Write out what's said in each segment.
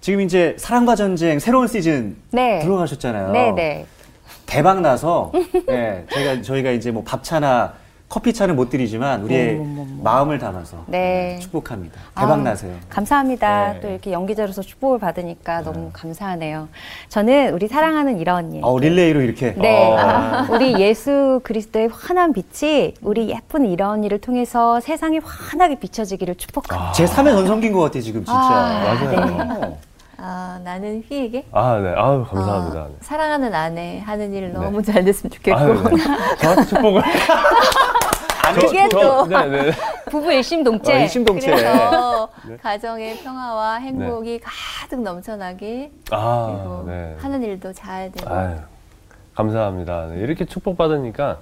지금 이제 사랑과 전쟁 새로운 시즌 네. 들어가셨잖아요. 네 네. 대박 나서 네, 저희가 저희가 이제 뭐 밥차나 커피차는 못 드리지만 우리의 마음을 담아서 네. 축복합니다. 대박 아, 나세요. 감사합니다. 네. 또 이렇게 연기자로서 축복을 받으니까 너무 감사하네요. 저는 우리 사랑하는 이런님. 어, 릴레이로 이렇게. 네, 어. 우리 예수 그리스도의 환한 빛이 우리 예쁜 이런 일을 통해서 세상이 환하게 비춰지기를 축복합니다. 제 3의 전성기인 것 같아 지금 진짜. 아, 맞아요. 아, 나는 휘에게 아, 네. 아유, 감사합니다. 어, 사랑하는 아내 하는 일 네. 너무 잘 됐으면 좋겠고 아유, 네. 저한테 축복을. 그게 또 네, 네. 부부 일심동체. 어, 일심동체. 그래서 네. 가정의 평화와 행복이 가득 넘쳐나게 아, 그리고 네. 하는 일도 잘 되고 아유, 감사합니다. 네, 이렇게 축복받으니까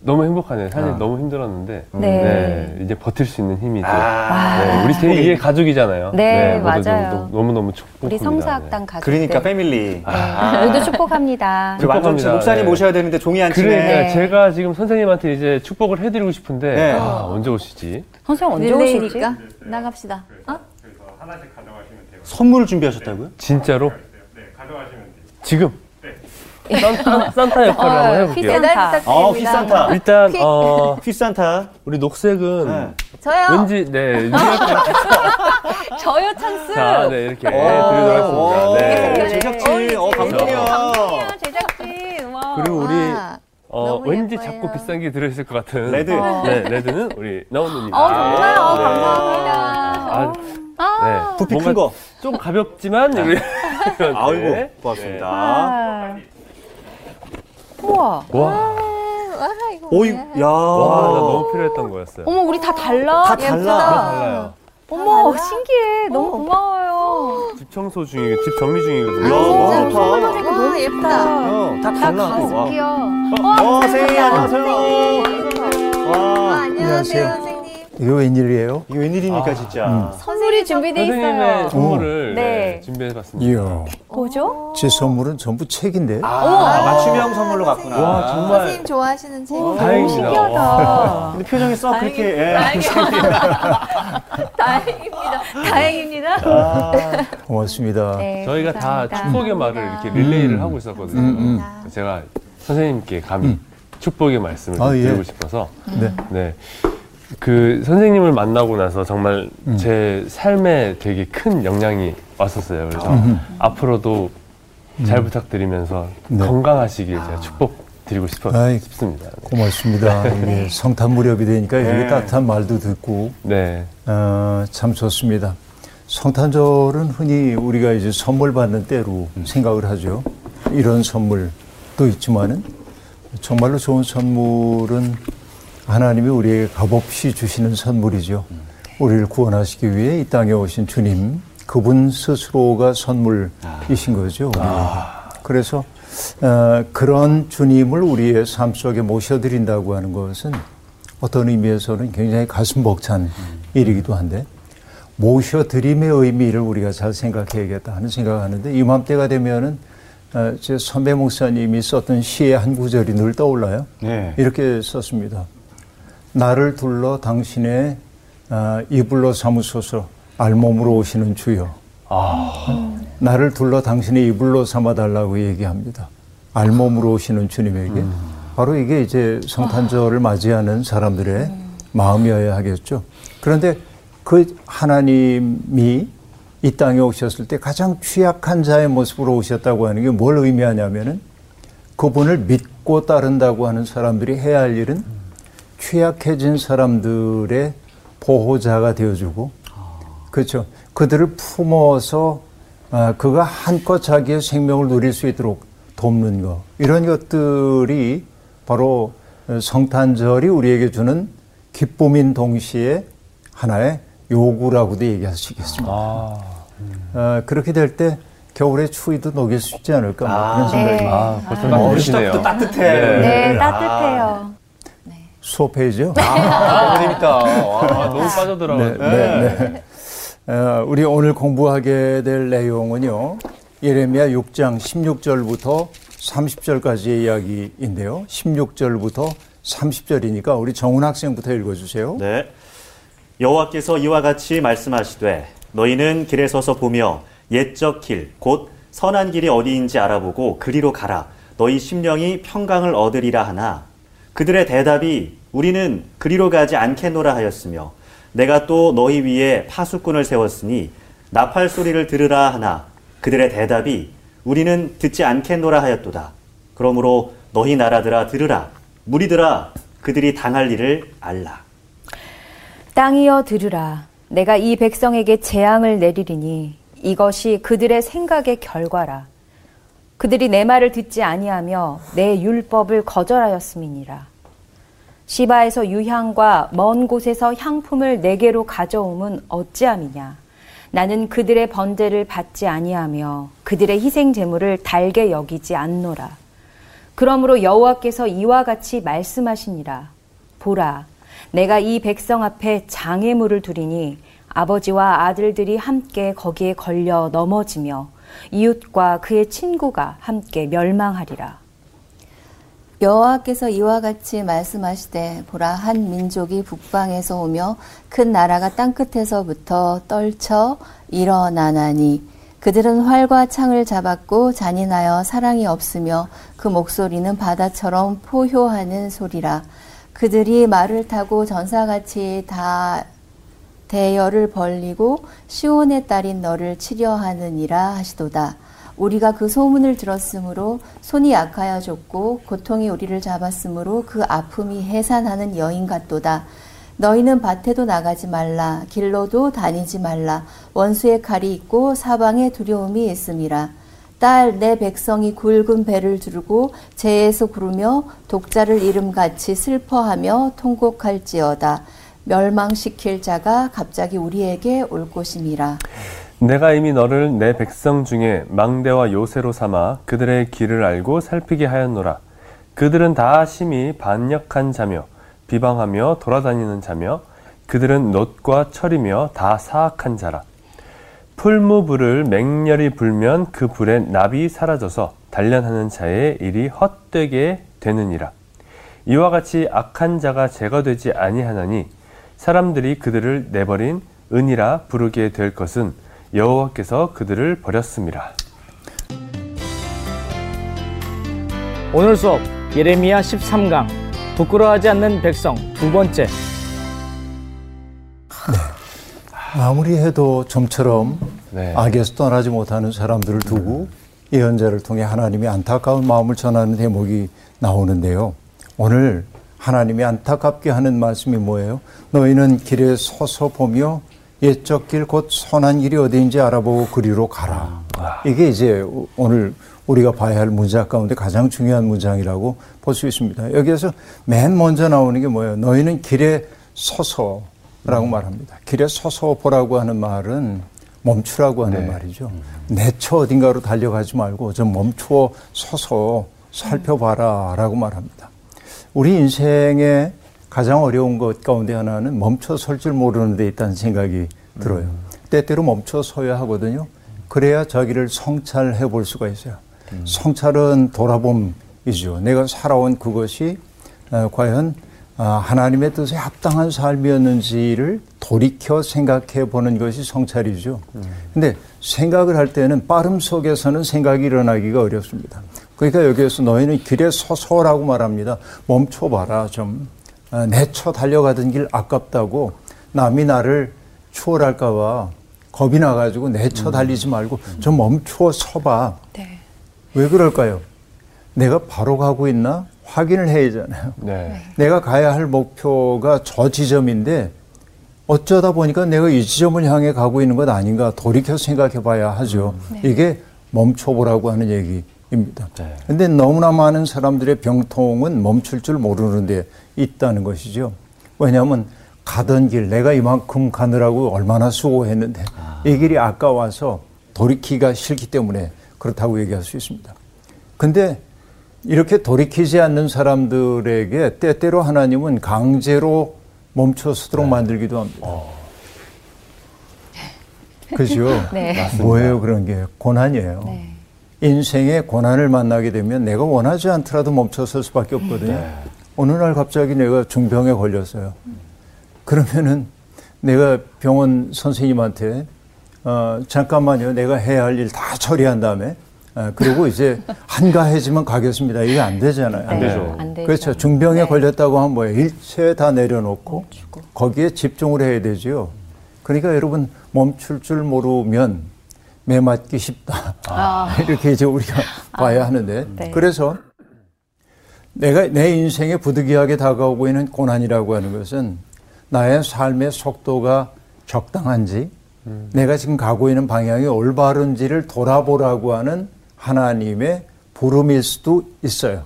너무 행복하네요. 사실 아. 너무 힘들었는데. 네. 네, 이제 버틸 수 있는 힘이 또. 아. 네, 우리 제2의 가족이잖아요. 네, 모두 맞아요. 너무, 너무, 축복합니다. 우리 성사학당 가족. 그러니까 패밀리. 네. 우리도 축복합니다. 그 완전. 목사님 네. 모셔야 되는데 종이 안 치네. 그러니까 네. 제가 지금 선생님한테 이제 축복을 해드리고 싶은데 네. 아, 언제 오시지? 선생님 언제 오시지? 나갑시다. 어? 선물을 준비하셨다고요? 진짜로? 네, 가져가시면 돼요. 지금? 산타, 산타 역할을 어, 한번 해볼게요. 휘산- 배달 아, 부탁드립니다. 휘산타. 일단 어, 휘산타. 우리 녹색은 네. 저요. 왠지 네 저요 찬스. 자, 네 이렇게 오, 드리도록 하겠습니다. 네. 오, 제작진. 어, 감동이야. 감동이야, 제작진. 와. 그리고 우리 와, 어, 왠지 예뻐요. 작고 비싼 게 들어있을 것 같은 red. 네, red는 우리 나온누님. 어, 정말 어, 네. 감사합니다. 아, 네. 부피 큰 거. 좀 가볍지만 우리 아이고, 네. 고맙습니다. 아. 우와. 와, 와, 이거 오이. 야. 와, 나 너무 필요했던 거였어요. 어머, 우리 다 달라. 다 달라. 예쁘다. 달라요. 어머, 달라? 신기해. 너무 고마워요. 집 청소 중이고 집 정리 중이거든요. 야, 진짜 너무 좋다. 너무 예쁘다. 어, 다나 달라. 가슴 와. 귀여워. 어, 선생님, 안녕하세요. 아, 와. 안녕하세요, 선생님. 이거 웬일이에요? 이게 웬일입니까, 아. 진짜. 선물이 준비돼 선생님의 있어요. 선물을 네. 네, 준비해봤습니다. 이야, 뭐죠? 제 선물은 전부 책인데. 아, 맞춤형 선물로 갔구나. 와, 정말. 선생님 좋아하시는 책. 어, 다행입니다. 신기하다. 근데 표정이 썩 그렇게, 예. 다행입니다. 다행입니다. 아, 고맙습니다. 네, 저희가 다 감사합니다. 축복의 말을 이렇게 릴레이를 음. 하고 있었거든요. 음, 제가 선생님께 감히 축복의 말씀을 아, 좀 예. 드리고 싶어서 네. 네. 그 선생님을 만나고 나서 정말 음. 제 삶에 되게 큰 영향이 왔었어요. 그래서 음. 앞으로도 잘 부탁드리면서 네. 건강하시길 제가 축복드리고 싶어, 아이, 싶습니다. 고맙습니다. 이게 성탄 무렵이 되니까 이렇게 네. 따뜻한 말도 듣고 네. 어, 참 좋습니다. 성탄절은 흔히 우리가 이제 선물 받는 때로 생각을 하죠. 이런 선물도 있지만은 정말로 좋은 선물은 하나님이 우리에게 값없이 주시는 선물이죠. 우리를 구원하시기 위해 이 땅에 오신 주님, 그분 스스로가 선물이신 거죠. 우리에게. 그래서 어, 그런 주님을 우리의 삶 속에 모셔드린다고 하는 것은 어떤 의미에서는 굉장히 가슴 벅찬 일이기도 한데 모셔드림의 의미를 우리가 잘 생각해야겠다 하는 생각을 하는데 이맘때가 되면은 어, 제 선배 목사님이 썼던 시의 한 구절이 늘 떠올라요. 네. 이렇게 썼습니다. 나를 둘러 당신의 아, 이불로 삼으소서 알몸으로 오시는 주여. 나를 둘러 당신의 이불로 삼아달라고 얘기합니다. 알몸으로 오시는 주님에게. 바로 이게 이제 성탄절을 맞이하는 사람들의 마음이어야 하겠죠. 그런데 그 하나님이 이 땅에 오셨을 때 가장 취약한 자의 모습으로 오셨다고 하는 게 뭘 의미하냐면은 그분을 믿고 따른다고 하는 사람들이 해야 할 일은 취약해진 사람들의 보호자가 되어주고, 그렇죠. 그들을 품어서 아, 그가 한껏 자기의 생명을 누릴 수 있도록 돕는 것 이런 것들이 바로 성탄절이 우리에게 주는 기쁨인 동시에 하나의 요구라고도 얘기할 수 있겠습니다. 아, 아, 그렇게 될 때 겨울의 추위도 녹일 수 있지 않을까 뭐 그런 생각이 네. 아, 벌써 어, 느끼시네요. 시작도 따뜻해. 네, 네. 따뜻해요. 수업해야죠. 아, 너무 재밌다. 와. 아, 너무 빠져들어가지고. 네, 네. 어, 우리 오늘 공부하게 될 내용은요. 예레미야 6장 16절부터 30절까지의 이야기인데요. 16절부터 30절이니까 우리 정훈 학생부터 읽어주세요. 네. 여호와께서 이와 같이 말씀하시되 너희는 길에 서서 보며 옛적 길, 곧 선한 길이 어디인지 알아보고 그리로 가라. 너희 심령이 평강을 얻으리라 하나. 그들의 대답이 우리는 그리로 가지 않겠노라 하였으며 내가 또 너희 위에 파수꾼을 세웠으니 나팔 소리를 들으라 하나. 그들의 대답이 우리는 듣지 않겠노라 하였도다. 그러므로 너희 나라들아 들으라. 무리들아 그들이 당할 일을 알라. 땅이여 들으라. 내가 이 백성에게 재앙을 내리리니 이것이 그들의 생각의 결과라. 그들이 내 말을 듣지 아니하며 내 율법을 거절하였음이니라. 시바에서 유향과 먼 곳에서 향품을 내게로 가져옴은 어찌함이냐. 나는 그들의 번제를 받지 아니하며 그들의 희생 제물을 달게 여기지 않노라. 그러므로 여호와께서 이와 같이 말씀하시니라. 보라, 내가 이 백성 앞에 장애물을 두리니 아버지와 아들들이 함께 거기에 걸려 넘어지며 이웃과 그의 친구가 함께 멸망하리라. 여호와께서 이와 같이 말씀하시되 보라 한 민족이 북방에서 오며 큰 나라가 땅 끝에서부터 떨쳐 일어나나니 그들은 활과 창을 잡았고 잔인하여 사랑이 없으며 그 목소리는 바다처럼 포효하는 소리라 그들이 말을 타고 전사같이 다 대열을 벌리고 시온의 딸인 너를 치려하느니라 하시도다. 우리가 그 소문을 들었으므로 손이 약하여졌고 고통이 우리를 잡았으므로 그 아픔이 해산하는 여인 같도다. 너희는 밭에도 나가지 말라 길로도 다니지 말라 원수의 칼이 있고 사방에 두려움이 있음이라. 딸 내 백성이 굵은 배를 두르고 재에서 구르며 독자를 이름같이 슬퍼하며 통곡할지어다. 멸망시킬 자가 갑자기 우리에게 올 것임이라. 내가 이미 너를 내 백성 중에 망대와 요새로 삼아 그들의 길을 알고 살피게 하였노라. 그들은 다 심히 반역한 자며 비방하며 돌아다니는 자며 그들은 놋과 철이며 다 사악한 자라. 풀무불을 맹렬히 불면 그 불에 납이 사라져서 단련하는 자의 일이 헛되게 되느니라. 이와 같이 악한 자가 제거되지 아니하나니 사람들이 그들을 내버린 은이라 부르게 될 것은 여호와께서 그들을 버렸습니다. 오늘 수업 예레미야 13강 부끄러워하지 않는 백성 두 번째 아무리 해도 좀처럼 네. 악에서 떠나지 못하는 사람들을 두고 예언자를 통해 하나님이 안타까운 마음을 전하는 대목이 나오는데요. 오늘 하나님이 안타깝게 하는 말씀이 뭐예요? 너희는 길에 서서 보며 옛적 길 곧 선한 길이 어디인지 알아보고 그리로 가라. 이게 이제 오늘 우리가 봐야 할 문장 가운데 가장 중요한 문장이라고 볼 수 있습니다. 여기에서 맨 먼저 나오는 게 뭐예요? 너희는 길에 서서라고 말합니다. 길에 서서 보라고 하는 말은 멈추라고 하는 네. 말이죠. 내처 어딘가로 달려가지 말고 좀 멈추어 서서 살펴봐라 라고 말합니다. 우리 인생에 가장 어려운 것 가운데 하나는 멈춰 설 줄 모르는 데 있다는 생각이 들어요. 때때로 멈춰 서야 하거든요. 그래야 자기를 성찰해 볼 수가 있어요. 성찰은 돌아봄이죠. 내가 살아온 그것이 어, 과연 아, 하나님의 뜻에 합당한 삶이었는지를 돌이켜 생각해 보는 것이 성찰이죠. 근데 생각을 할 때는 빠름 속에서는 생각이 일어나기가 어렵습니다. 그러니까 여기에서 너희는 길에 서서라고 말합니다. 멈춰봐라 좀 아, 내쳐 달려가던 길 아깝다고 남이 나를 추월할까봐 겁이 나가지고 내쳐 달리지 말고 좀 멈추어 서봐. 네. 왜 그럴까요? 내가 바로 가고 있나 확인을 해야 하잖아요. 네. 내가 가야 할 목표가 저 지점인데 어쩌다 보니까 내가 이 지점을 향해 가고 있는 것 아닌가 돌이켜 생각해 봐야 하죠. 이게 멈춰보라고 하는 얘기 입니다. 네. 근데 너무나 많은 사람들의 병통은 멈출 줄 모르는 데 있다는 것이죠. 왜냐하면 가던 길, 내가 이만큼 가느라고 얼마나 수고했는데 이 길이 아까워서 돌이키기가 싫기 때문에 그렇다고 얘기할 수 있습니다. 근데 이렇게 돌이키지 않는 사람들에게 때때로 하나님은 강제로 멈춰서도록 만들기도 합니다. 그죠? 네. 뭐예요 그런 게 고난이에요. 네. 인생의 고난을 만나게 되면 내가 원하지 않더라도 멈춰설 수밖에 없거든요. 어느 날 갑자기 내가 중병에 걸렸어요. 그러면은 내가 병원 선생님한테 어, 잠깐만요. 내가 해야 할 일 다 처리한 다음에 어, 그리고 이제 한가해지면 가겠습니다. 이게 안 되잖아요. 네, 되죠. 안 되죠. 그렇죠. 중병에 네. 걸렸다고 하면 뭐예요? 일체 다 내려놓고 거기에 집중을 해야 되지요. 그러니까 여러분 멈출 줄 모르면 매 맞기 쉽다. 이렇게 이제 우리가 봐야 하는데 네. 그래서 내가 내 인생에 부득이하게 다가오고 있는 고난이라고 하는 것은 나의 삶의 속도가 적당한지 내가 지금 가고 있는 방향이 올바른지를 돌아보라고 하는 하나님의 부름일 수도 있어요.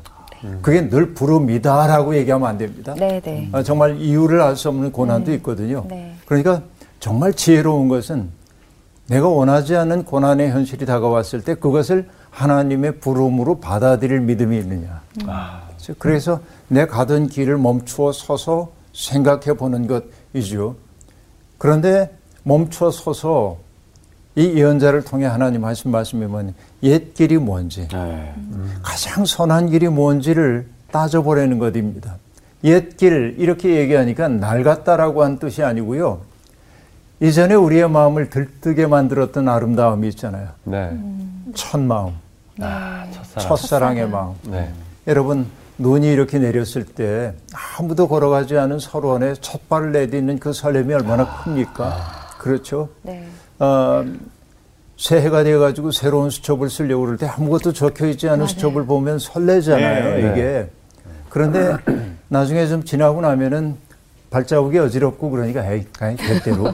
그게 늘 부름이다라고 얘기하면 안 됩니다. 네, 네. 아, 정말 이유를 알 수 없는 고난도 있거든요. 네. 그러니까 정말 지혜로운 것은 내가 원하지 않는 고난의 현실이 다가왔을 때 그것을 하나님의 부름으로 받아들일 믿음이 있느냐. 그래서 그래서 내 가던 길을 멈추어 서서 생각해 보는 것이죠. 그런데 멈추어 서서 이 예언자를 통해 하나님 하신 말씀이 뭐냐. 옛 길이 뭔지, 네. 가장 선한 길이 뭔지를 따져보라는 것입니다. 옛 길, 이렇게 얘기하니까 낡았다라고 한 뜻이 아니고요. 이전에 우리의 마음을 들뜨게 만들었던 아름다움이 있잖아요. 네. 첫 마음, 아, 첫사랑. 첫사랑의 마음. 네. 여러분, 눈이 이렇게 내렸을 때 아무도 걸어가지 않은 서로 안에 첫 발을 내딛는 그 설렘이 얼마나 큽니까? 그렇죠? 네. 어, 새해가 돼가지고 새로운 수첩을 쓰려고 그럴 때 아무것도 적혀 있지 않은 수첩을 보면 설레잖아요, 네. 이게. 그런데 나중에 좀 지나고 나면은 발자국이 어지럽고 그러니까 에이, 에이 대대로.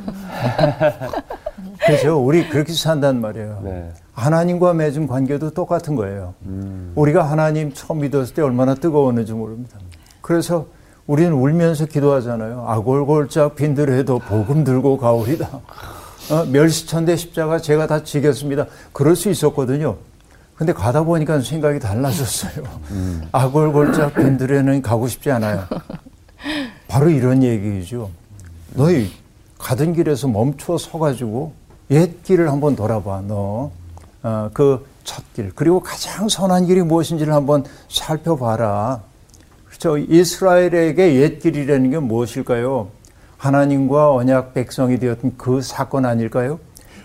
그렇죠. 우리 그렇게 산단 말이에요. 네. 하나님과 맺은 관계도 똑같은 거예요. 우리가 하나님 처음 믿었을 때 얼마나 뜨거웠는지 모릅니다. 그래서 우리는 울면서 기도하잖아요. 아골골짝 빈들해도 복음 들고 가오리다. 어, 멸시천대 십자가 제가 다 지겠습니다. 그럴 수 있었거든요. 근데 가다 보니까 생각이 달라졌어요. 아골골짝 빈들에는 가고 싶지 않아요. 바로 이런 얘기죠. 너희 가던 길에서 멈춰 서가지고 옛 길을 한번 돌아봐. 너. 어, 그첫 길. 그리고 가장 선한 길이 무엇인지를 한번 살펴봐라. 그렇죠. 이스라엘에게 옛 길이라는 게 무엇일까요? 하나님과 언약 백성이 되었던 그 사건 아닐까요?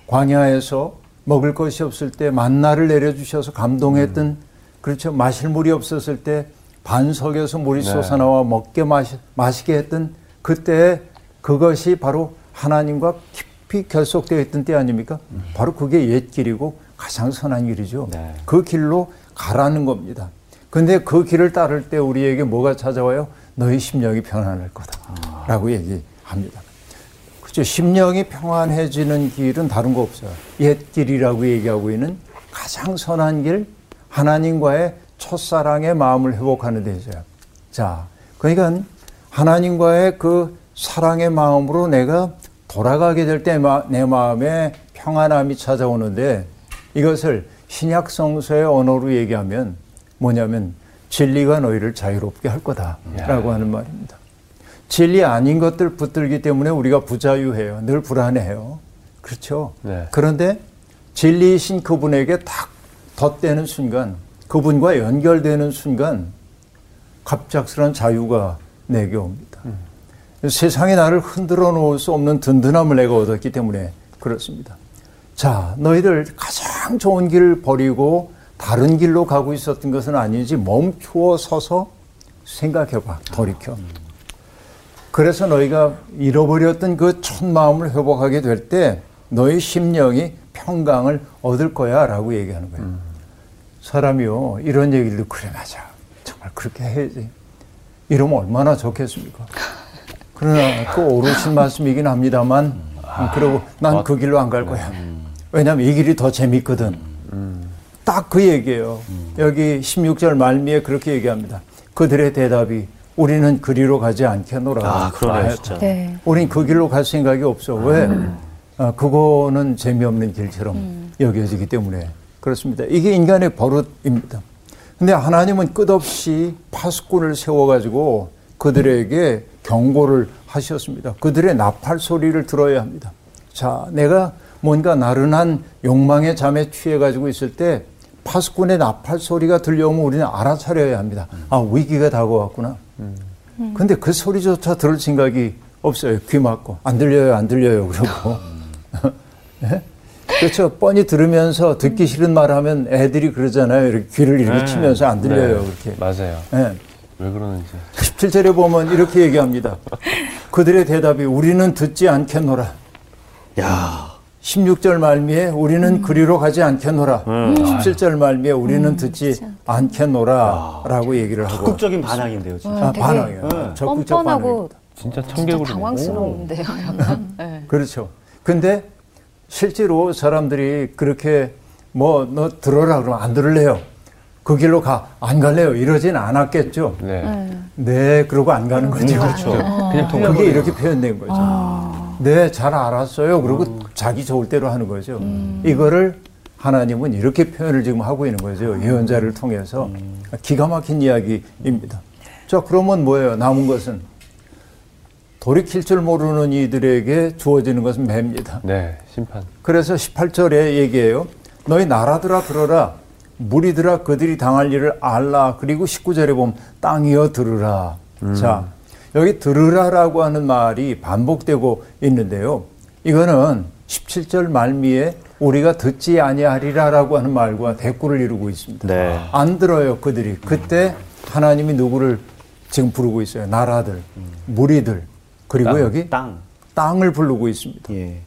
광야에서 먹을 것이 없을 때 만나를 내려주셔서 감동했던 그렇죠. 마실 물이 없었을 때 반석에서 물이 네. 솟아나와 먹게 마시, 마시게 했던 그때 그것이 바로 하나님과 깊이 결속되어 있던 때 아닙니까? 바로 그게 옛 길이고 가장 선한 길이죠. 네. 그 길로 가라는 겁니다. 근데 그 길을 따를 때 우리에게 뭐가 찾아와요? 너희 심령이 편안할 거다. 라고 얘기합니다. 그죠? 심령이 평안해지는 길은 다른 거 없어요. 옛 길이라고 얘기하고 있는 가장 선한 길, 하나님과의 첫사랑의 마음을 회복하는 데서요. 자, 그러니까 하나님과의 그 사랑의 마음으로 내가 돌아가게 될 때 내 마음에 평안함이 찾아오는데 이것을 신약 성서의 언어로 얘기하면 뭐냐면 진리가 너희를 자유롭게 할 거다라고 하는 말입니다. 진리 아닌 것들 붙들기 때문에 우리가 부자유해요. 늘 불안해요. 그렇죠? 네. 그런데 진리이신 그분에게 딱 덧대는 순간, 그분과 연결되는 순간 갑작스런 자유가 내게 옵니다. 세상에 나를 흔들어 놓을 수 없는 든든함을 내가 얻었기 때문에 그렇습니다. 자, 너희들 가장 좋은 길을 버리고 다른 길로 가고 있었던 것은 아닌지 멈추어 서서 생각해봐, 돌이켜. 그래서 너희가 잃어버렸던 그 첫 마음을 회복하게 될 때 너희 심령이 평강을 얻을 거야 라고 얘기하는 거예요. 사람이요, 이런 얘기를 듣고 그래, 맞아. 정말 그렇게 해야지. 이러면 얼마나 좋겠습니까? 그러나 또 오르신 말씀이긴 합니다만, 그러고 난 그 길로 안 갈 거야. 왜냐하면 이 길이 더 재밌거든. 딱 그 얘기예요. 여기 16절 말미에 그렇게 얘기합니다. 그들의 대답이 우리는 그리로 가지 않겠노라. 아, 그러네요, 아, 진짜. 네. 우린 그 길로 갈 생각이 없어. 왜? 아, 그거는 재미없는 길처럼 여겨지기 때문에 그렇습니다. 이게 인간의 버릇입니다. 근데 하나님은 끝없이 파수꾼을 세워가지고 그들에게 경고를 하셨습니다. 그들의 나팔 소리를 들어야 합니다. 자, 내가 뭔가 나른한 욕망의 잠에 취해가지고 있을 때 파수꾼의 나팔 소리가 들려오면 우리는 알아차려야 합니다. 아, 위기가 다가왔구나. 근데 그 소리조차 들을 생각이 없어요. 귀 막고. 안 들려요, 안 들려요. 그러고. 예? 그렇죠. 뻔히 들으면서 듣기 싫은 말 하면 애들이 그러잖아요. 이렇게 귀를 이렇게 네. 치면서 안 들려요. 네. 그렇게. 맞아요. 예. 왜 그러는지. 17절에 보면 이렇게 얘기합니다. 그들의 대답이 우리는 듣지 않겠노라. 야, 16절 말미에 우리는 그리로 가지 않겠노라. 음. 17절 말미에 우리는 듣지 않겠노라. 라고 얘기를 하고. 적극적인 반항인데요, 진짜. 아, 반항이에요. 네. 적극적 반항. 뻔뻔하고 진짜 진짜 청개구리. 당황스러운데요, 약간. 네. 그렇죠. 근데 실제로 사람들이 그렇게 뭐 너 들어라 그러면 안 들을래요. 그 길로 가. 안 갈래요. 이러진 않았겠죠. 네. 네, 그러고 안 가는 거죠. 그렇죠. 그냥 그게 이렇게 표현된 거죠. 네, 잘 알았어요. 그리고 자기 좋을 대로 하는 거죠. 이거를 하나님은 이렇게 표현을 지금 하고 있는 거죠. 예언자를 통해서. 기가 막힌 이야기입니다. 자, 그러면 뭐예요? 남은 것은 돌이킬 줄 모르는 이들에게 주어지는 것은 매입니다. 네, 심판. 그래서 18절에 얘기해요. 너희 나라들아 들어라. 무리들아 그들이 당할 일을 알라. 그리고 19절에 보면 땅이여 들으라. 자, 여기 들으라라고 하는 말이 반복되고 있는데요. 이거는 17절 말미에 우리가 듣지 아니하리라라고 하는 말과 대꾸를 이루고 있습니다. 네. 안 들어요, 그들이. 그때 하나님이 누구를 지금 부르고 있어요. 나라들, 무리들, 그리고 땅. 여기 땅. 땅을 부르고 있습니다. 예.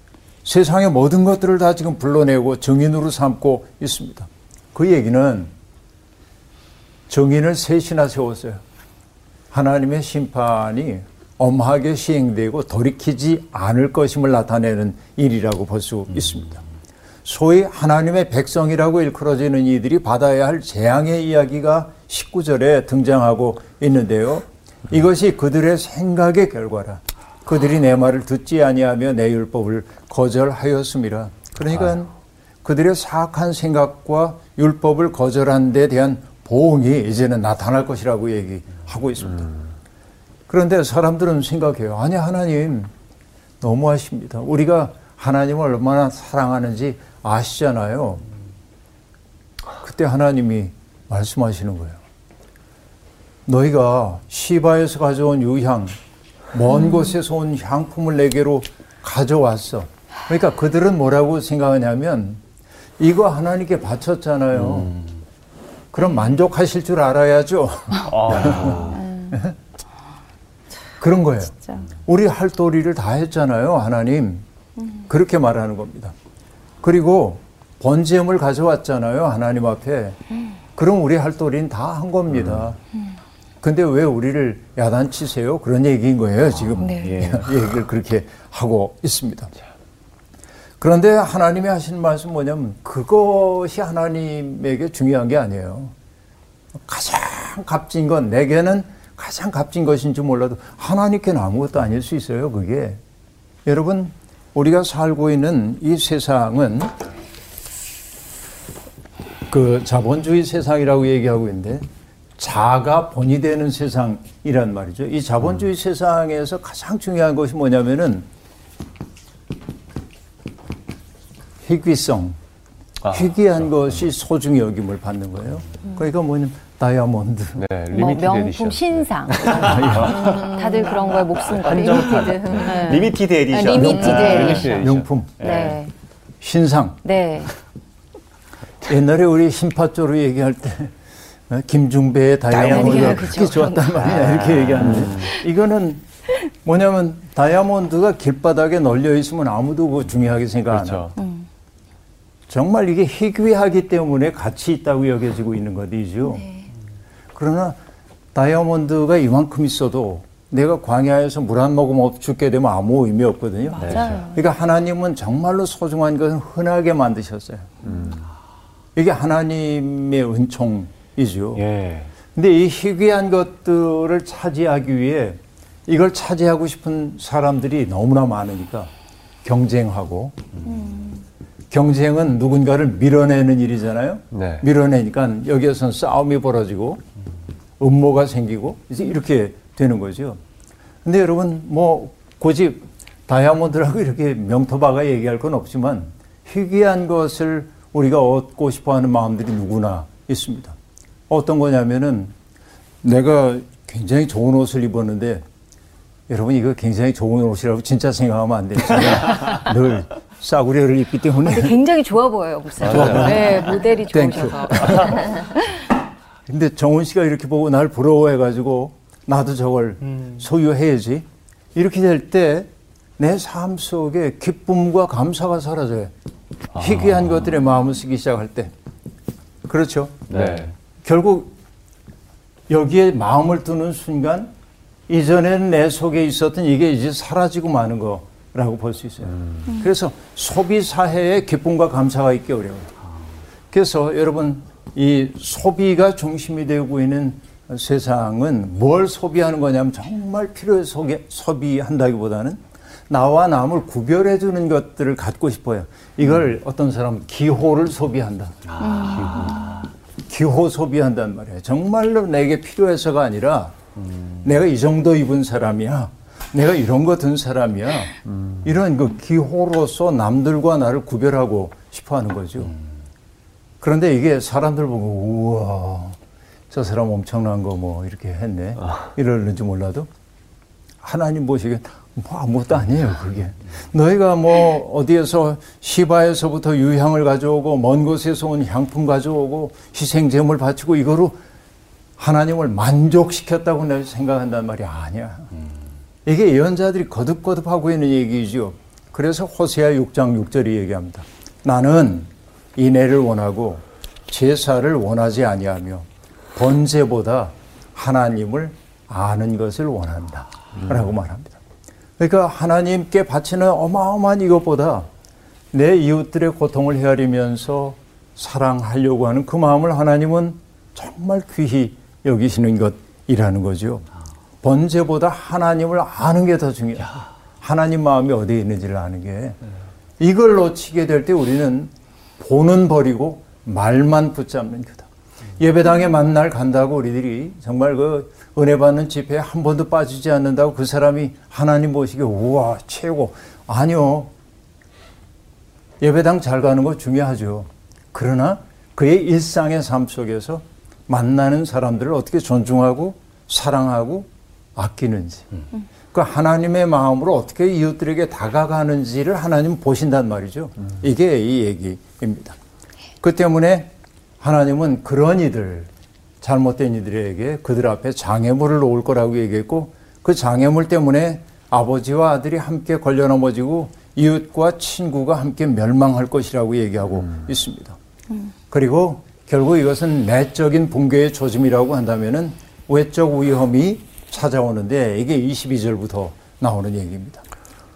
세상의 모든 것들을 다 지금 불러내고 정인으로 삼고 있습니다. 그 얘기는 정인을 셋이나 세웠어요. 하나님의 심판이 엄하게 시행되고 돌이키지 않을 것임을 나타내는 일이라고 볼 수 있습니다. 소위 하나님의 백성이라고 일컬어지는 이들이 받아야 할 재앙의 이야기가 19절에 등장하고 있는데요. 이것이 그들의 생각의 결과라. 그들이 내 말을 듣지 아니하며 내 율법을 거절하였음이라. 그러니까 그들의 사악한 생각과 율법을 거절한 데 대한 보응이 이제는 나타날 것이라고 얘기하고 있습니다. 그런데 사람들은 생각해요. 아니, 하나님, 너무하십니다. 우리가 하나님을 얼마나 사랑하는지 아시잖아요. 그때 하나님이 말씀하시는 거예요. 너희가 시바에서 가져온 유향, 먼 곳에서 온 향품을 내게로 가져왔어. 그러니까 그들은 뭐라고 생각하냐면, 이거 하나님께 바쳤잖아요. 그럼 만족하실 줄 알아야죠. 그런 거예요. 진짜. 우리 할 도리를 다 했잖아요, 하나님. 그렇게 말하는 겁니다. 그리고 번제물 가져왔잖아요, 하나님 앞에. 그럼 우리 할 도리는 다 한 겁니다. 근데 왜 우리를 야단치세요? 그런 얘기인 거예요, 지금. 네. 예. 얘기를 그렇게 하고 있습니다. 그런데 하나님이 하시는 말씀 뭐냐면 그것이 하나님에게 중요한 게 아니에요. 가장 값진 건 내게는 가장 값진 것인지 몰라도 하나님께는 아무것도 아닐 수 있어요. 그게 여러분 우리가 살고 있는 이 세상은 그 자본주의 세상이라고 얘기하고 있는데 자가 본이 되는 세상이란 말이죠. 이 자본주의 세상에서 가장 중요한 것이 뭐냐면은 희귀성, 아, 희귀한 것이 소중히 여김을 받는 거예요. 그러니까 뭐냐면 다이아몬드, 네, 뭐 limited 명품 에디션. 신상. 음, 다들 그런 거에 목숨 걸고. limited. 네. limited edition. limited 아, edition. limited edition. 명품, 네. 신상. 네. 옛날에 우리 신파조로 얘기할 때 어, 김중배의 다이아몬드가 다이아몬드, 그렇게. 좋았단 말이야 이렇게 얘기하는데 이거는 뭐냐면 다이아몬드가 길바닥에 널려 있으면 아무도 그거 중요하게 생각 안 해요. 그렇죠. 정말 이게 희귀하기 때문에 가치 있다고 여겨지고 있는 것이죠. 그러나 다이아몬드가 이만큼 있어도 내가 광야에서 물 한 모금 없 죽게 되면 아무 의미 없거든요. 맞아요. 그러니까 하나님은 정말로 소중한 것은 흔하게 만드셨어요. 이게 하나님의 은총 이죠. 예. 근데 이 희귀한 것들을 차지하기 위해 이걸 차지하고 싶은 사람들이 너무나 많으니까 경쟁하고 경쟁은 누군가를 밀어내는 일이잖아요. 네. 밀어내니까 여기에선 싸움이 벌어지고 음모가 생기고 이제 이렇게 되는 거죠. 근데 여러분 뭐 굳이 다이아몬드라고 이렇게 명토바가 얘기할 건 없지만 희귀한 것을 우리가 얻고 싶어 하는 마음들이 누구나 있습니다. 어떤 거냐면은 내가 굉장히 좋은 옷을 입었는데 여러분 이거 굉장히 좋은 옷이라고 진짜 생각하면 안 돼요. 제가 늘 싸구려를 입기 때문에. 근데 굉장히 좋아 보여요, 목사님. 네, 모델이. 좋으셔서. 근데 정훈 씨가 이렇게 보고 날 부러워해가지고 나도 저걸 소유해야지. 이렇게 될 때 내 삶 속에 기쁨과 감사가 사라져요. 희귀한 것들에 마음을 쓰기 시작할 때. 그렇죠. 네. 결국 여기에 마음을 두는 순간 이전에는 내 속에 있었던 이게 이제 사라지고 마는 거라고 볼 수 있어요. 그래서 소비 사회에 기쁨과 감사가 있기 어려워요. 그래서 여러분 이 소비가 중심이 되고 있는 세상은 뭘 소비하는 거냐면 정말 필요해서 소개- 소비한다기보다는 나와 남을 구별해 주는 것들을 갖고 싶어요. 이걸 어떤 사람 기호를 소비한다. 기호 소비한단 말이에요. 정말로 내게 필요해서가 아니라 내가 이 정도 입은 사람이야. 내가 이런 거 든 사람이야. 이런 그 기호로서 남들과 나를 구별하고 싶어 하는 거죠. 그런데 이게 사람들 보고 우와 저 사람 엄청난 거 뭐 이렇게 했네 이러는지 몰라도 하나님 보시기엔 뭐 아무것도 아니에요 그게. 너희가 뭐 어디에서 시바에서부터 유향을 가져오고 먼 곳에서 온 향품 가져오고 희생 제물 바치고 이거로 하나님을 만족시켰다고 내가 생각한단 말이 아니야. 이게 예언자들이 거듭거듭 하고 있는 얘기죠 그래서 호세아 6장 6절이 얘기합니다. 나는 인애를 원하고 제사를 원하지 아니하며 번제보다 하나님을 아는 것을 원한다. 라고 말합니다. 그러니까 하나님께 바치는 어마어마한 이것보다 내 이웃들의 고통을 헤아리면서 사랑하려고 하는 그 마음을 하나님은 정말 귀히 여기시는 것이라는 거죠. 번제보다 하나님을 아는 게 더 중요해요. 하나님 마음이 어디에 있는지를 아는 게. 이걸 놓치게 될 때 우리는 보는 버리고 말만 붙잡는 거다. 예배당에 만날 간다고 우리들이 정말 그 은혜 받는 집회에 한 번도 빠지지 않는다고 그 사람이 하나님 보시기에 우와 최고. 아니요. 예배당 잘 가는 거 중요하죠. 그러나 그의 일상의 삶 속에서 만나는 사람들을 어떻게 존중하고 사랑하고 아끼는지 그 하나님의 마음으로 어떻게 이웃들에게 다가가는지를 하나님 보신단 말이죠. 이게 이 얘기입니다. 그 때문에 하나님은 그런 이들, 잘못된 이들에게 그들 앞에 장애물을 놓을 거라고 얘기했고 그 장애물 때문에 아버지와 아들이 함께 걸려 넘어지고 이웃과 친구가 함께 멸망할 것이라고 얘기하고 있습니다. 그리고 결국 이것은 내적인 붕괴의 조짐이라고 한다면은 외적 위험이 찾아오는데 이게 22절부터 나오는 얘기입니다.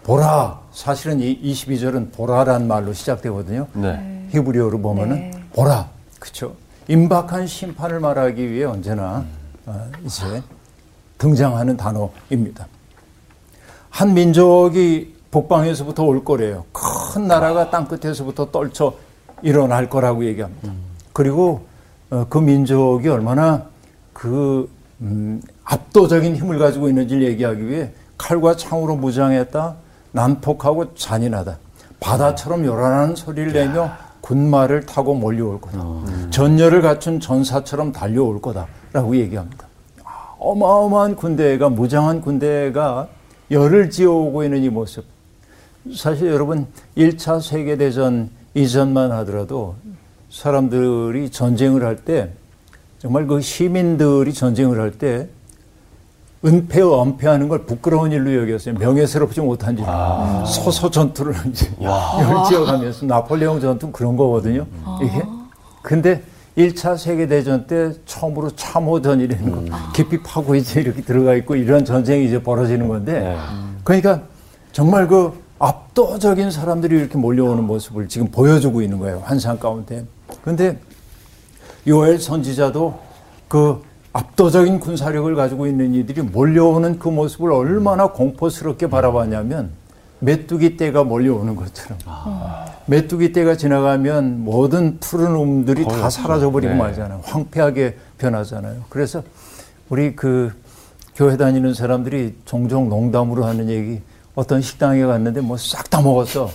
보라. 사실은 이 22절은 보라란 말로 시작되거든요. 네. 히브리어로 보면은 네. 보라, 그렇죠. 임박한 심판을 말하기 위해 언제나 어, 이제 등장하는 단어입니다. 한 민족이 북방에서부터 올 거래요. 큰 나라가 땅 끝에서부터 떨쳐 일어날 거라고 얘기합니다. 그리고 어, 그 민족이 얼마나 그 음, 압도적인 힘을 가지고 있는지를 얘기하기 위해 칼과 창으로 무장했다, 난폭하고 잔인하다, 바다처럼 요란한 소리를 내며 군마를 타고 몰려올 거다. 전열을 갖춘 전사처럼 달려올 거다라고 얘기합니다. 아, 어마어마한 군대가 무장한 군대가 열을 지어오고 있는 이 모습. 사실 여러분 1차 세계 대전 이전만 하더라도 사람들이 전쟁을 할 때 정말 그 시민들이 전쟁을 할 때 은폐, 은폐하는 걸 부끄러운 일로 여겼어요. 명예스럽지 못한 일. 서서 전투를 이제 열지어가면서 나폴레옹 전투 그런 거거든요. 이게. 근데 1차 세계대전 때 처음으로 참호전이라는 거 깊이 파고 이제 이렇게 들어가 있고 이런 전쟁이 이제 벌어지는 건데 그러니까 정말 그 압도적인 사람들이 이렇게 몰려오는 모습을 지금 보여주고 있는 거예요. 환상 가운데. 근데 요엘 선지자도 그 압도적인 군사력을 가지고 있는 이들이 몰려오는 그 모습을 얼마나 공포스럽게 바라봤냐면 메뚜기 떼가 몰려오는 것처럼 메뚜기 떼가 지나가면 모든 푸른 움들이 다 사라져버리고 네. 말잖아요. 황폐하게 변하잖아요. 그래서 우리 그 교회 다니는 사람들이 종종 농담으로 하는 얘기 어떤 식당에 갔는데 뭐 싹 다 먹었어.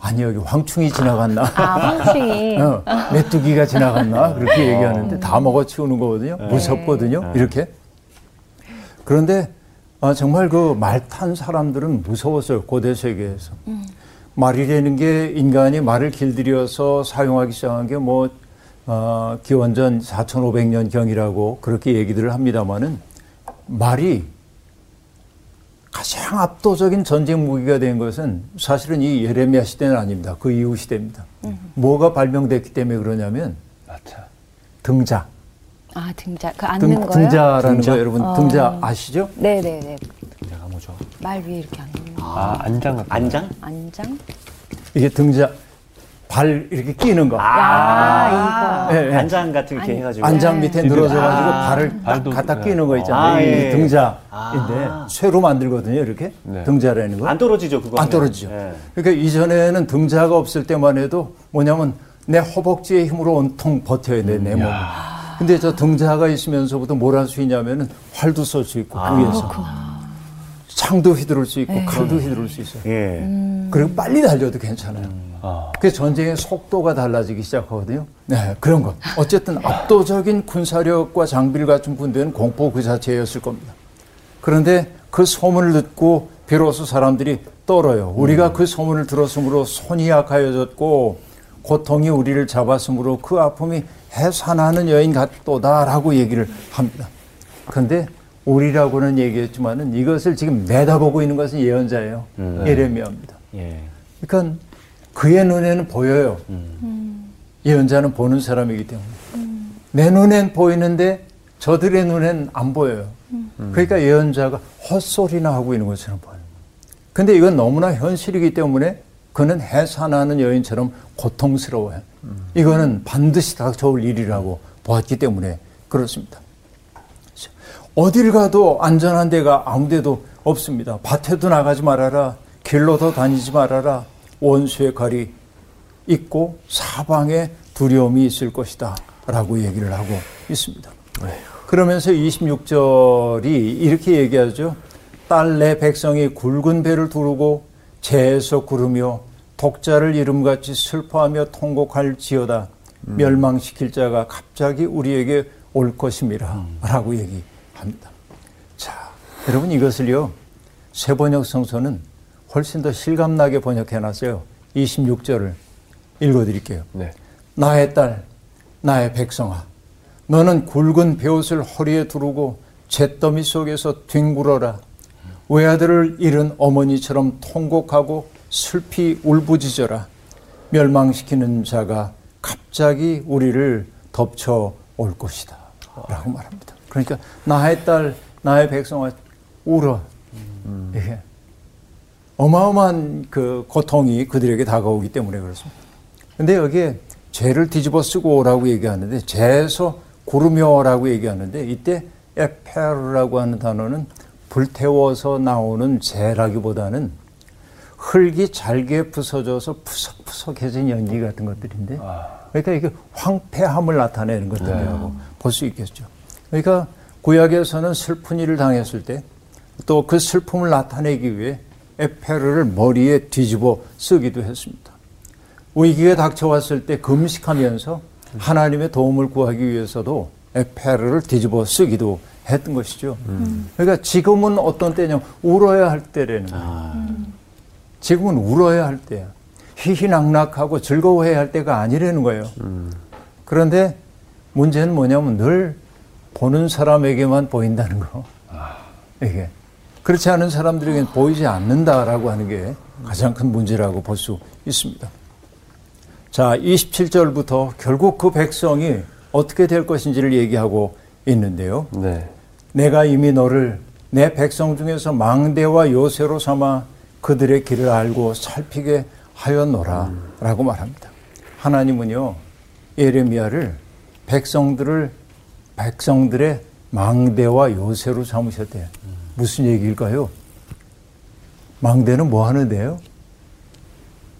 아니 여기 황충이 지나갔나? 아, 황충이. 어, 메뚜기가 지나갔나 그렇게 얘기하는데 다 먹어치우는 거거든요. 무섭거든요. 이렇게. 그런데 아, 정말 그 말 탄 사람들은 무서웠어요. 고대 세계에서. 말이라는 게 인간이 말을 길들여서 사용하기 시작한 게뭐 어, 기원전 4,500년 경이라고 그렇게 얘기들을 합니다만은 말이 가장 압도적인 전쟁 무기가 된 것은 사실은 이 예레미야 시대는 아닙니다. 그 이후 시대입니다. 뭐가 발명됐기 때문에 그러냐면 아차. 등자. 아 등자 그 앉는 등, 거요? 등자라는 등자? 거 여러분 어. 등자 아시죠? 네네네. 내가 뭐죠? 말 위에 이렇게 앉는 거. 아, 안장 같은 안장? 안장? 이게 등자 발 이렇게 끼는 거. 아, 예, 예. 안장 같은 이렇게 아니, 해가지고. 안장 밑에 뒤로- 늘어져가지고 아, 발을 딱 발도- 갖다 네. 끼는 거 있잖아요. 아, 이게 예. 등자인데 아. 쇠로 만들거든요. 이렇게 네. 등자라는 거. 안 떨어지죠 그거. 안 떨어지죠. 예. 그러니까 이전에는 등자가 없을 때만 해도 뭐냐면 내 허벅지의 힘으로 온통 버텨야 돼, 내 몸을. 근데 저 등자가 있으면서부터 뭘 할 수 있냐면은 활도 쏠 수 있고, 그 위에서. 창도 휘두를 수 있고, 칼도 휘두를 수 있어요. 예. 그리고 빨리 달려도 괜찮아요. 아, 그 전쟁의 속도가 달라지기 시작하거든요. 네, 그런 것. 어쨌든 압도적인 군사력과 장비를 갖춘 군대는 공포 그 자체였을 겁니다. 그런데 그 소문을 듣고 비로소 사람들이 떨어요. 우리가 그 소문을 들었으므로 손이 약하여졌고 고통이 우리를 잡았으므로 그 아픔이 해산하는 여인 같도다라고 얘기를 합니다. 그런데 우리라고는 얘기했지만은 이것을 지금 내다보고 있는 것은 예언자예요. 예레미야입니다. 예. 그러니까 그의 눈에는 보여요. 예언자는 보는 사람이기 때문에. 내 눈엔 보이는데 저들의 눈엔 안 보여요. 그러니까 예언자가 헛소리나 하고 있는 것처럼 보여요. 근데 이건 너무나 현실이기 때문에 그는 해산하는 여인처럼 고통스러워요. 이거는 반드시 닥쳐올 일이라고 보았기 때문에 그렇습니다. 어딜 가도 안전한 데가 아무 데도 없습니다. 밭에도 나가지 말아라. 길로도 다니지 말아라. 원수의 칼이 있고 사방에 두려움이 있을 것이다. 라고 얘기를 하고 있습니다. 그러면서 26절이 이렇게 얘기하죠. 딸 내 백성이 굵은 배를 두르고 재에서 구르며 독자를 이름같이 슬퍼하며 통곡할 지어다. 멸망시킬 자가 갑자기 우리에게 올 것임이라. 라고 얘기합니다. 자, 여러분 이것을요. 세번역 성서는 훨씬 더 실감나게 번역해놨어요. 26절을 읽어드릴게요. 네. 나의 딸, 나의 백성아, 너는 굵은 베옷을 허리에 두르고 잿더미 속에서 뒹굴어라. 외아들을 잃은 어머니처럼 통곡하고 슬피 울부짖어라. 멸망시키는 자가 갑자기 우리를 덮쳐 올 것이다. 라고 말합니다. 그러니까 나의 딸, 나의 백성아, 울어. 이게 어마어마한 그 고통이 그들에게 다가오기 때문에 그렇습니다. 근데 여기에 죄를 뒤집어 쓰고 오라고 얘기하는데 죄에서 구르며라고 얘기하는데 이때 에페르라고 하는 단어는 불태워서 나오는 죄라기보다는 흙이 잘게 부서져서 푸석푸석해진 연기 같은 것들인데 그러니까 이게 황폐함을 나타내는 것들이라고 볼수 있겠죠. 그러니까 구약에서는 슬픈 일을 당했을 때 또 그 슬픔을 나타내기 위해 에페르를 머리에 뒤집어 쓰기도 했습니다. 위기가 닥쳐왔을 때 금식하면서 하나님의 도움을 구하기 위해서도 에페르를 뒤집어 쓰기도 했던 것이죠. 그러니까 지금은 어떤 때냐 울어야 할 때라는 거예요. 지금은 울어야 할 때야. 희희낙낙하고 즐거워해야 할 때가 아니라는 거예요. 그런데 문제는 뭐냐면 늘 보는 사람에게만 보인다는 거. 이게. 그렇지 않은 사람들에게는 보이지 않는다라고 하는 게 가장 큰 문제라고 볼 수 있습니다. 자, 27절부터 결국 그 백성이 어떻게 될 것인지를 얘기하고 있는데요. 네. 내가 이미 너를 내 백성 중에서 망대와 요새로 삼아 그들의 길을 알고 살피게 하였노라 라고 말합니다. 하나님은요, 예레미야를 백성들을 백성들의 망대와 요새로 삼으셨대요. 무슨 얘기일까요? 망대는 뭐 하는데요?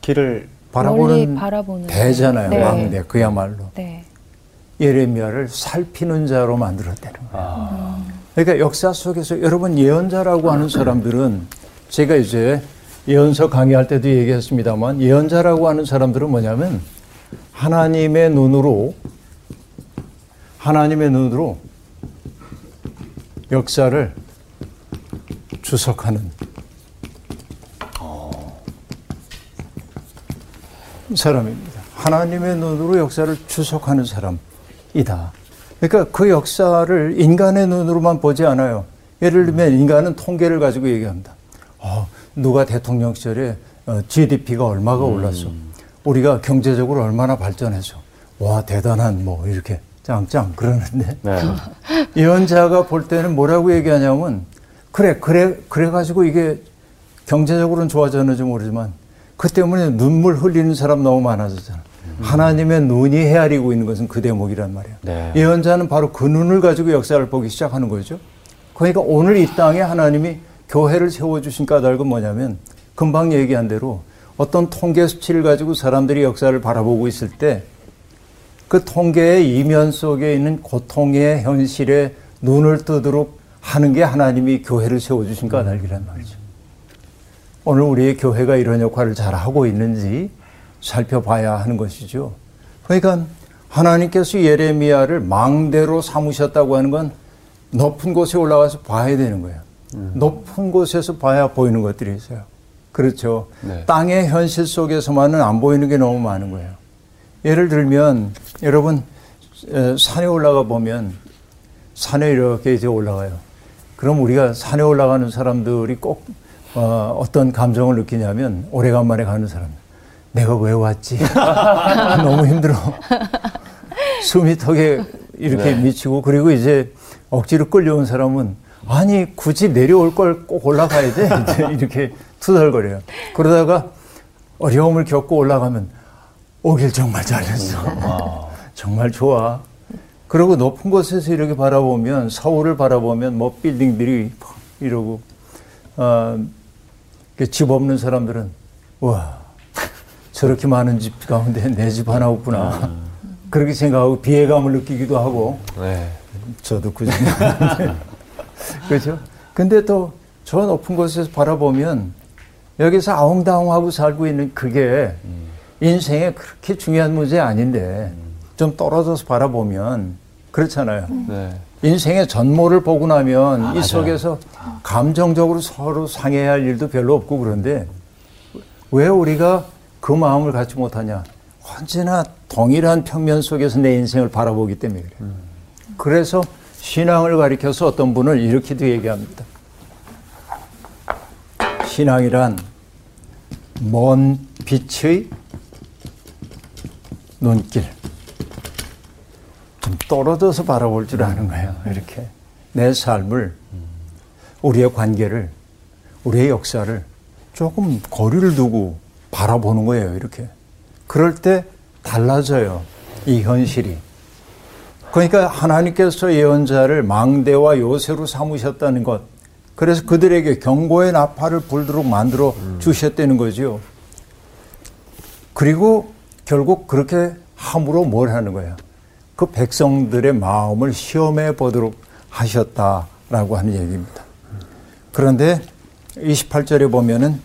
길을 바라보는 멀리 바라보는 대잖아요. 네. 망대 그야말로 네. 예레미야를 살피는 자로 만들었다는 거예요. 그러니까 역사 속에서 여러분 예언자라고 하는 사람들은 제가 이제 예언서 강의할 때도 얘기했습니다만 예언자라고 하는 사람들은 뭐냐면 하나님의 눈으로 하나님의 눈으로 역사를 주석하는 사람입니다. 하나님의 눈으로 역사를 추석하는 사람이다. 그러니까 그 역사를 인간의 눈으로만 보지 않아요. 예를 들면 인간은 통계를 가지고 얘기합니다. 어, 누가 대통령 시절에 GDP가 어, 얼마가 올랐어. 우리가 경제적으로 얼마나 발전해서. 와, 대단한 뭐 이렇게 짱짱 그러는데. 네. 예언자가 볼 때는 뭐라고 얘기하냐면 그래, 그래, 그래가지고 이게 경제적으로는 좋아졌는지 모르지만 그 때문에 눈물 흘리는 사람 너무 많아졌잖아. 음. 하나님의 눈이 헤아리고 있는 것은 그 대목이란 말이야. 네. 예언자는 바로 그 눈을 가지고 역사를 보기 시작하는 거죠. 그러니까 오늘 이 땅에 하나님이 교회를 세워주신 까닭은 뭐냐면 금방 얘기한 대로 어떤 통계 수치를 가지고 사람들이 역사를 바라보고 있을 때 그 통계의 이면 속에 있는 고통의 현실에 눈을 뜨도록 하는 게 하나님이 교회를 세워주신 까닭이란 말이죠. 오늘 우리의 교회가 이런 역할을 잘 하고 있는지 살펴봐야 하는 것이죠. 그러니까 하나님께서 예레미야를 망대로 삼으셨다고 하는 건 높은 곳에 올라가서 봐야 되는 거예요. 음. 높은 곳에서 봐야 보이는 것들이 있어요. 그렇죠. 네. 땅의 현실 속에서만은 안 보이는 게 너무 많은 거예요. 예를 들면 여러분 산에 올라가 보면 산에 이렇게 이제 올라가요. 그럼 우리가 산에 올라가는 사람들이 꼭 어, 떤 감정을 느끼냐면 오래간만에 가는 사람. 내가 왜 왔지? 너무 힘들어. 숨이 턱에 이렇게 네. 미치고 그리고 이제 억지로 끌려온 사람은 아니 굳이 내려올 걸 꼭 올라가야 돼 이렇게 투덜거려요. 그러다가 어려움을 겪고 올라가면 오길 정말 잘했어. 음. 정말 좋아. 그리고 높은 곳에서 이렇게 바라보면 서울을 바라보면 뭐 빌딩들이 이러고 어, 집 없는 사람들은 와 저렇게 많은 집 가운데 내 집 하나 없구나 아. 그렇게 생각하고 비애감을 느끼기도 하고 네. 저도 그 생각인데 그렇죠. 근데 또 저 높은 곳에서 바라보면 여기서 아웅다웅하고 살고 있는 그게 인생에 그렇게 중요한 문제 아닌데 좀 떨어져서 바라보면 그렇잖아요. 네. 인생의 전모를 보고 나면 아, 이 속에서 감정적으로 서로 상해야 할 일도 별로 없고 그런데 왜 우리가 그 마음을 갖지 못하냐? 언제나 동일한 평면 속에서 내 인생을 바라보기 때문에 그래요. 음. 그래서 신앙을 가리켜서 어떤 분을 이렇게도 얘기합니다. 신앙이란 먼 빛의 눈길. 좀 떨어져서 바라볼 줄 아는 거예요. 이렇게. 내 삶을, 우리의 관계를, 우리의 역사를 조금 거리를 두고 바라보는 거예요. 이렇게. 그럴 때 달라져요. 이 현실이. 그러니까 하나님께서 예언자를 망대와 요새로 삼으셨다는 것. 그래서 그들에게 경고의 나팔을 불도록 만들어 주셨다는 거지요. 그리고 결국 그렇게 함으로 뭘 하는 거예요? 그 백성들의 마음을 시험해 보도록 하셨다라고 하는 얘기입니다. 그런데 28절에 보면은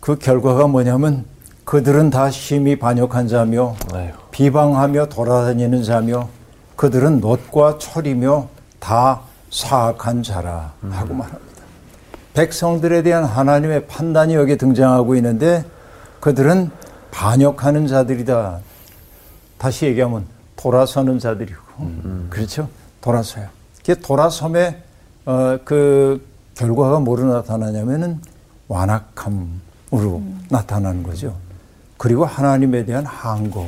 그 결과가 뭐냐면 그들은 다 심히 반역한 자며 비방하며 돌아다니는 자며 그들은 놋과 철이며 다 사악한 자라 하고 말합니다. 백성들에 대한 하나님의 판단이 여기 등장하고 있는데 그들은 반역하는 자들이다. 다시 얘기하면 돌아서는 자들이고 음. 그렇죠 돌아서요. 그 돌아섬의 어, 그 결과가 뭐로 나타나냐면은 완악함으로 음. 나타나는 거죠. 그리고 하나님에 대한 항거,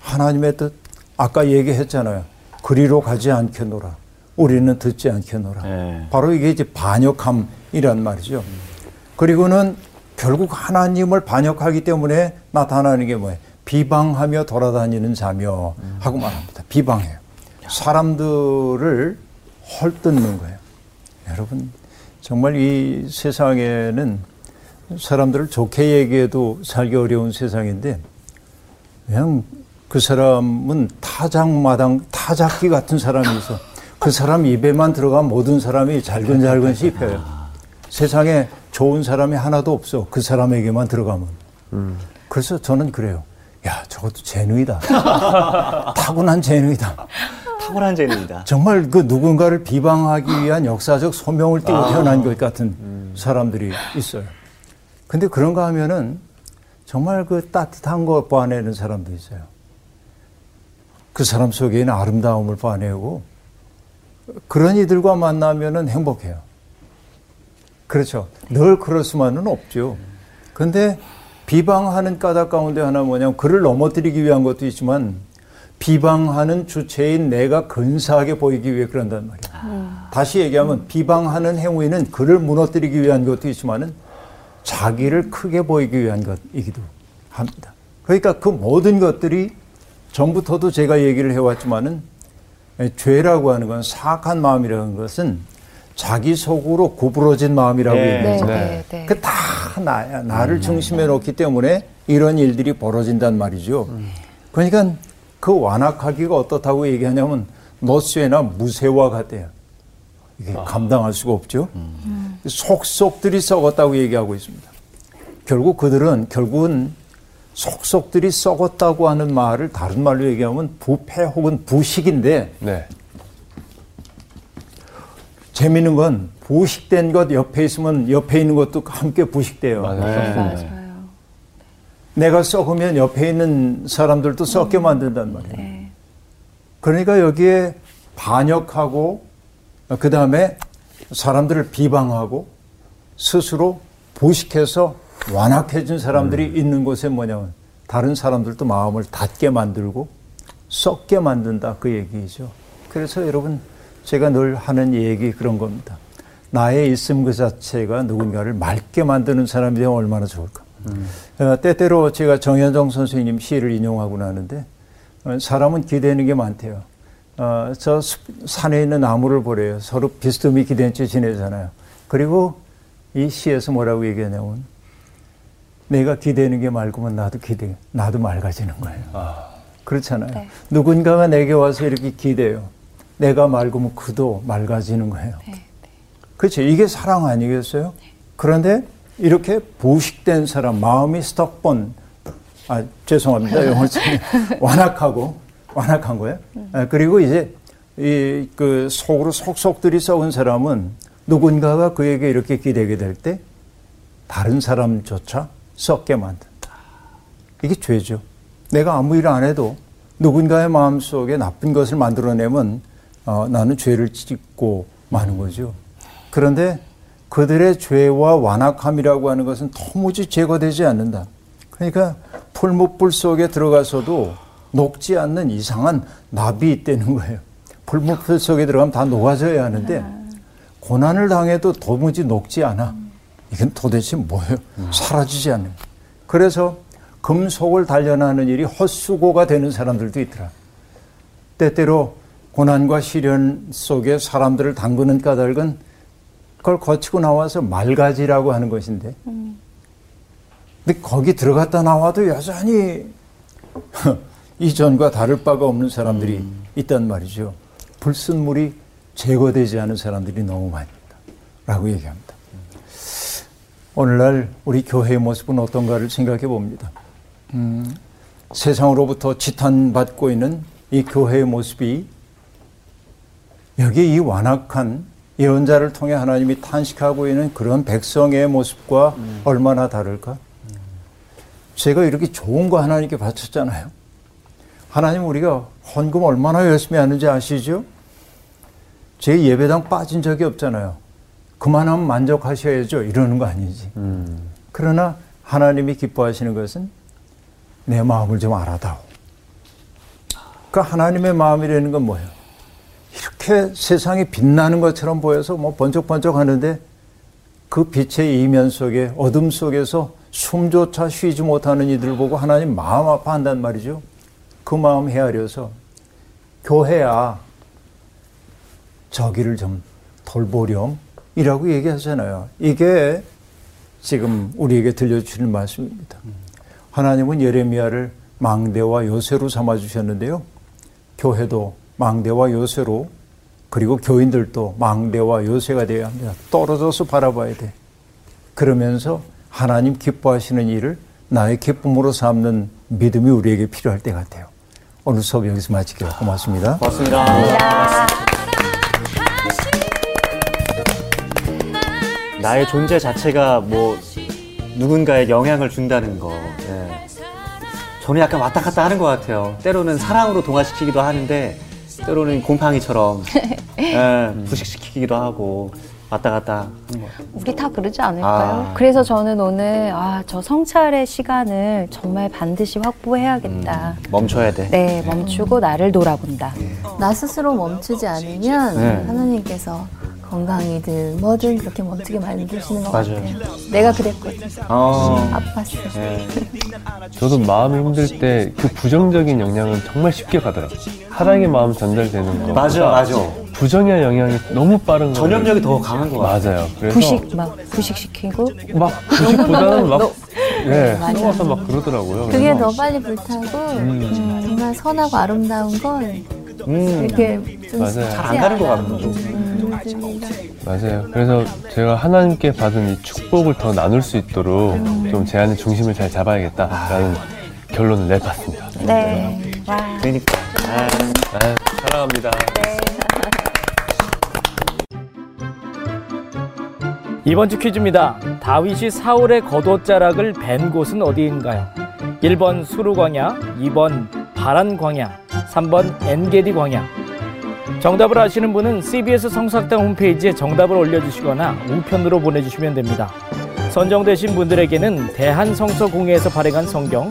하나님의 뜻 아까 얘기했잖아요. 그리로 가지 않겠노라. 우리는 듣지 않겠노라. 네. 바로 이게 이제 반역함이란 말이죠. 그리고는 결국 하나님을 반역하기 때문에 나타나는 게 뭐예요? 비방하며 돌아다니는 자며 하고 말합니다. 비방해요. 사람들을 헐뜯는 거예요. 여러분, 정말 이 세상에는 사람들을 좋게 얘기해도 살기 어려운 세상인데, 그냥 그 사람은 타작마당, 타작기 같은 사람이 있어. 그 사람 입에만 들어가면 모든 사람이 잘근잘근 씹혀요. 세상에 좋은 사람이 하나도 없어. 그 사람에게만 들어가면. 음. 그래서 저는 그래요. 야, 저것도 재능이다. 타고난 재능이다. 타고난 재능이다. 정말 그 누군가를 비방하기 위한 역사적 소명을 띠고 아. 태어난 것 같은 음. 사람들이 있어요. 근데 그런가 하면은 정말 그 따뜻한 거 뽀아내는 사람도 있어요. 그 사람 속에는 아름다움을 뽀아내고 그런 이들과 만나면은 행복해요. 그렇죠. 늘 그럴 수만은 없죠. 근데 비방하는 까닭 가운데 하나 뭐냐면 그를 넘어뜨리기 위한 것도 있지만 비방하는 주체인 내가 근사하게 보이기 위해 그런단 말이야. 다시 얘기하면 비방하는 행위는 그를 무너뜨리기 위한 것도 있지만은 자기를 크게 보이기 위한 것이기도 합니다. 그러니까 그 모든 것들이 전부터도 제가 얘기를 해왔지만은 죄라고 하는 건 사악한 마음이라는 것은 자기 속으로 구부러진 마음이라고 네. 얘기하죠. 네, 네. 그다 나야. 나를 중심에 놓기 때문에 이런 일들이 벌어진단 말이죠. 그러니까 그 완악하기가 어떻다고 얘기하냐면 너쇠나 무쇠와 같대요. 이게 감당할 수가 없죠. 속속들이 썩었다고 얘기하고 있습니다. 결국 그들은 결국은 속속들이 썩었다고 하는 말을 다른 말로 얘기하면 부패 혹은 부식인데 네. 재미있는 건 부식된 것 옆에 있으면 옆에 있는 것도 함께 부식돼요. 맞아요. 네. 맞아요. 내가 썩으면 옆에 있는 사람들도 썩게 만든단 말이에요. 네. 그러니까 여기에 반역하고 그 다음에 사람들을 비방하고 스스로 보식해서 완악해진 사람들이 있는 곳에 뭐냐면 다른 사람들도 마음을 닫게 만들고 썩게 만든다 그 얘기죠. 그래서 여러분 제가 늘 하는 얘기 그런 겁니다. 나의 있음 그 자체가 누군가를 맑게 만드는 사람이 되면 얼마나 좋을까. 어, 때때로 제가 정현정 선생님 시를 인용하고 나는데 어, 사람은 기대는 게 많대요. 어, 저 숲- 산에 있는 나무를 보래요. 서로 비스듬히 기대는 채 지내잖아요. 그리고 이 시에서 뭐라고 얘기하냐면 내가 기대는 게 맑으면 나도 기대, 나도 맑아지는 거예요. 그렇잖아요. 네. 누군가가 내게 와서 이렇게 기대요. 내가 맑으면 그도 맑아지는 거예요. 그렇죠. 이게 사랑 아니겠어요? 그런데 이렇게 부식된 사람, 마음이 스톡본, 아, 죄송합니다. 영어를 좀 완악하고, 완악한 거예요. 아, 그리고 이제 이 그 속으로 속속들이 썩은 사람은 누군가가 그에게 이렇게 기대게 될 때 다른 사람조차 썩게 만든다. 이게 죄죠. 내가 아무 일 안 해도 누군가의 마음 속에 나쁜 것을 만들어내면 어, 나는 죄를 짓고 마는 거죠. 그런데 그들의 죄와 완악함이라고 하는 것은 도무지 제거되지 않는다. 그러니까 풀무불 속에 들어가서도 녹지 않는 이상한 납이 있다는 거예요. 풀무불 속에 들어가면 다 녹아져야 하는데 고난을 당해도 도무지 녹지 않아. 이건 도대체 뭐예요? 사라지지 않는. 그래서 금속을 단련하는 일이 헛수고가 되는 사람들도 있더라. 때때로 고난과 시련 속에 사람들을 담그는 까닭은 그걸 거치고 나와서 말가지라고 하는 것인데. 근데 거기 들어갔다 나와도 여전히 이전과 다를 바가 없는 사람들이 있단 말이죠. 불순물이 제거되지 않은 사람들이 너무 많이 있다. 라고 얘기합니다. 오늘날 우리 교회의 모습은 어떤가를 생각해 봅니다. 음, 세상으로부터 지탄받고 있는 이 교회의 모습이 여기 이 완악한 예언자를 통해 하나님이 탄식하고 있는 그런 백성의 모습과 얼마나 다를까? 제가 이렇게 좋은 거 하나님께 바쳤잖아요. 하나님 우리가 헌금 얼마나 열심히 하는지 아시죠? 제 예배당 빠진 적이 없잖아요. 그만하면 만족하셔야죠. 이러는 거 아니지. 그러나 하나님이 기뻐하시는 것은 내 마음을 좀 알아다오. 그 하나님의 마음이라는 건 뭐예요? 이렇게 세상이 빛나는 것처럼 보여서 뭐 번쩍번쩍 하는데 그 빛의 이면 속에 어둠 속에서 숨조차 쉬지 못하는 이들을 보고 하나님 마음 아파한단 말이죠. 그 마음 헤아려서 교회야 저기를 좀 돌보렴 이라고 얘기하잖아요. 이게 지금 우리에게 들려주시는 말씀입니다. 하나님은 예레미야를 망대와 요새로 삼아 주셨는데요. 교회도 망대와 요새로 그리고 교인들도 망대와 요새가 되어야 합니다. 떨어져서 바라봐야 돼. 그러면서 하나님 기뻐하시는 일을 나의 기쁨으로 삼는 믿음이 우리에게 필요할 때 같아요. 오늘 수업 여기서 마칠게요. 고맙습니다. 고맙습니다. 나의 존재 자체가 뭐 누군가에 영향을 준다는 거. 예. 저는 약간 왔다 갔다 하는 것 같아요. 때로는 사랑으로 동화시키기도 하는데 때로는 곰팡이처럼 예, 부식시키기도 하고 왔다 갔다 하는 것 같아요. 우리 다 그러지 않을까요? 아. 그래서 저는 오늘 아, 저 성찰의 시간을 정말 반드시 확보해야겠다. 멈춰야 돼. 네, 멈추고 나를 돌아본다. 나 스스로 멈추지 않으면 네. 하나님께서 건강이든 뭐든 그렇게 멈추게 만드시는 것 맞아요. 같아요. 내가 그랬거든. 어, 아팠어. 예. 저도 마음이 힘들 때 그 부정적인 영향은 정말 쉽게 가더라고요. 사랑의 마음 전달되는 거. 맞아, 맞아. 부정의 영향이 너무 빠른 거. 전염력이 더 강한 것 같아요. 맞아요. 그래서 부식 막 부식 시키고 막 부식보다는 막 예, 맞아. 넘어서 막 그러더라고요. 그게 그래서 더 빨리 불타고 음, 정말 선하고 아름다운 건 음, 이렇게 좀 맞아요. 쉽지 잘안 가는 것 않아. 같고. 음, 맞아요. 그래서 제가 하나님께 받은 이 축복을 더 나눌 수 있도록 좀 제 안에 중심을 잘 잡아야겠다라는 결론을 내봤습니다. 네. 와. 그러니까. 아, 아, 사랑합니다. 이번 주 퀴즈입니다. 다윗이 사울의 겉옷자락을 벤 곳은 어디인가요? 1번 수루 광야, 2번 바란 광야, 3번 엔게디 광야. 정답을 아시는 분은 CBS 성사학당 홈페이지에 정답을 올려주시거나 우편으로 보내주시면 됩니다. 선정되신 분들에게는 대한성서공회에서 발행한 성경,